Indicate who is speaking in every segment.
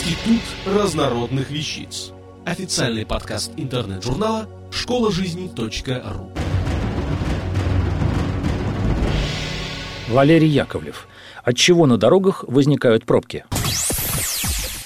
Speaker 1: Институт разнородных вещиц. Официальный подкаст интернет-журнала школа жизни.ру.
Speaker 2: Валерий Яковлев. От чего на дорогах возникают пробки?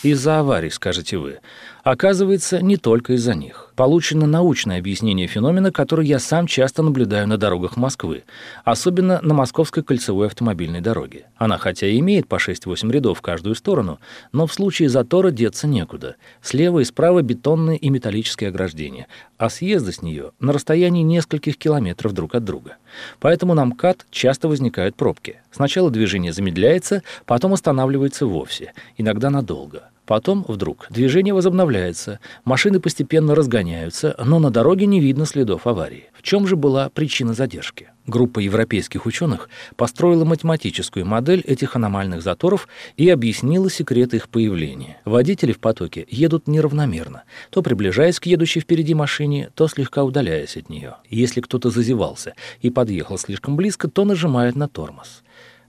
Speaker 2: Из-за аварий, скажете вы. Оказывается, не только из-за них. Получено научное объяснение феномена, который я сам часто наблюдаю на дорогах Москвы, особенно на Московской кольцевой автомобильной дороге. Она хотя и имеет по 6-8 рядов в каждую сторону, но в случае затора деться некуда. Слева и справа бетонные и металлические ограждения, а съезды с нее на расстоянии нескольких километров друг от друга. Поэтому на МКАД часто возникают пробки. Сначала движение замедляется, потом останавливается вовсе, иногда надолго. Потом вдруг движение возобновляется, машины постепенно разгоняются, но на дороге не видно следов аварии. В чем же была причина задержки? Группа европейских ученых построила математическую модель этих аномальных заторов и объяснила секрет их появления. Водители в потоке едут неравномерно, то приближаясь к едущей впереди машине, то слегка удаляясь от нее. Если кто-то зазевался и подъехал слишком близко, то нажимает на тормоз.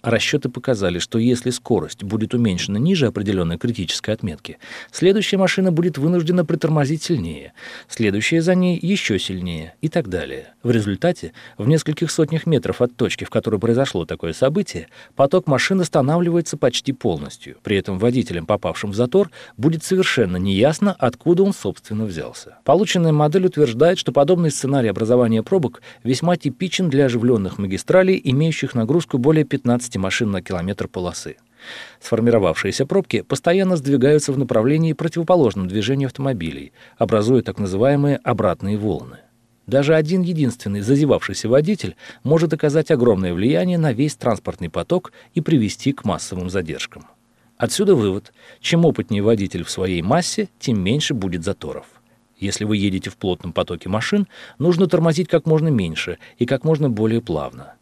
Speaker 2: Расчеты показали, что если скорость будет уменьшена ниже определенной критической отметки, следующая машина будет вынуждена притормозить сильнее, следующая за ней еще сильнее и так далее. В результате, в нескольких сотнях метров от точки, в которой произошло такое событие, поток машин останавливается почти полностью. При этом водителям, попавшим в затор, будет совершенно неясно, откуда он, собственно, взялся. Полученная модель утверждает, что подобный сценарий образования пробок весьма типичен для оживленных магистралей, имеющих нагрузку более 15 50 машин на километр полосы. Сформировавшиеся пробки постоянно сдвигаются в направлении противоположном движению автомобилей, образуя так называемые обратные волны. Даже один единственный зазевавшийся водитель может оказать огромное влияние на весь транспортный поток и привести к массовым задержкам. Отсюда вывод. Чем опытнее водитель в своей массе, тем меньше будет заторов. Если вы едете в плотном потоке машин, нужно тормозить как можно меньше и как можно более плавно.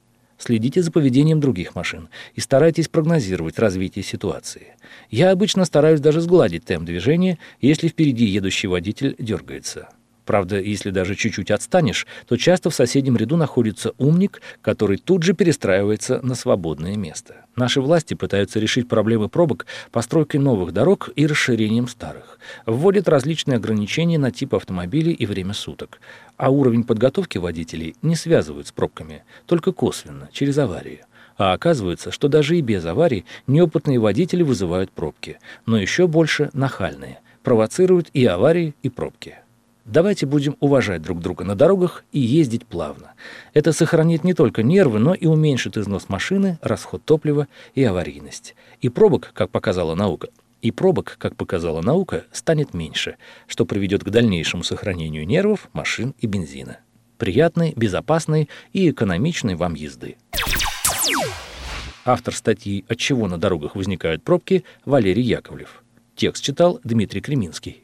Speaker 2: Следите за поведением других машин и старайтесь прогнозировать развитие ситуации. Я обычно стараюсь даже сгладить темп движения, если впереди едущий водитель дергается. Правда, если даже чуть-чуть отстанешь, то часто в соседнем ряду находится умник, который тут же перестраивается на свободное место. Наши власти пытаются решить проблемы пробок постройкой новых дорог и расширением старых. Вводят различные ограничения на тип автомобилей и время суток. А уровень подготовки водителей не связывают с пробками, только косвенно, через аварии. А оказывается, что даже и без аварий неопытные водители вызывают пробки, но еще больше нахальные, провоцируют и аварии, и пробки. Давайте будем уважать друг друга на дорогах и ездить плавно. Это сохранит не только нервы, но и уменьшит износ машины, расход топлива и аварийность. И пробок, как показала наука, и пробок, как показала наука, станет меньше, что приведет к дальнейшему сохранению нервов, машин и бензина. Приятной, безопасной и экономичной вам езды. Автор статьи «От чего на дорогах возникают пробки» Валерий Яковлев. Текст читал Дмитрий Креминский.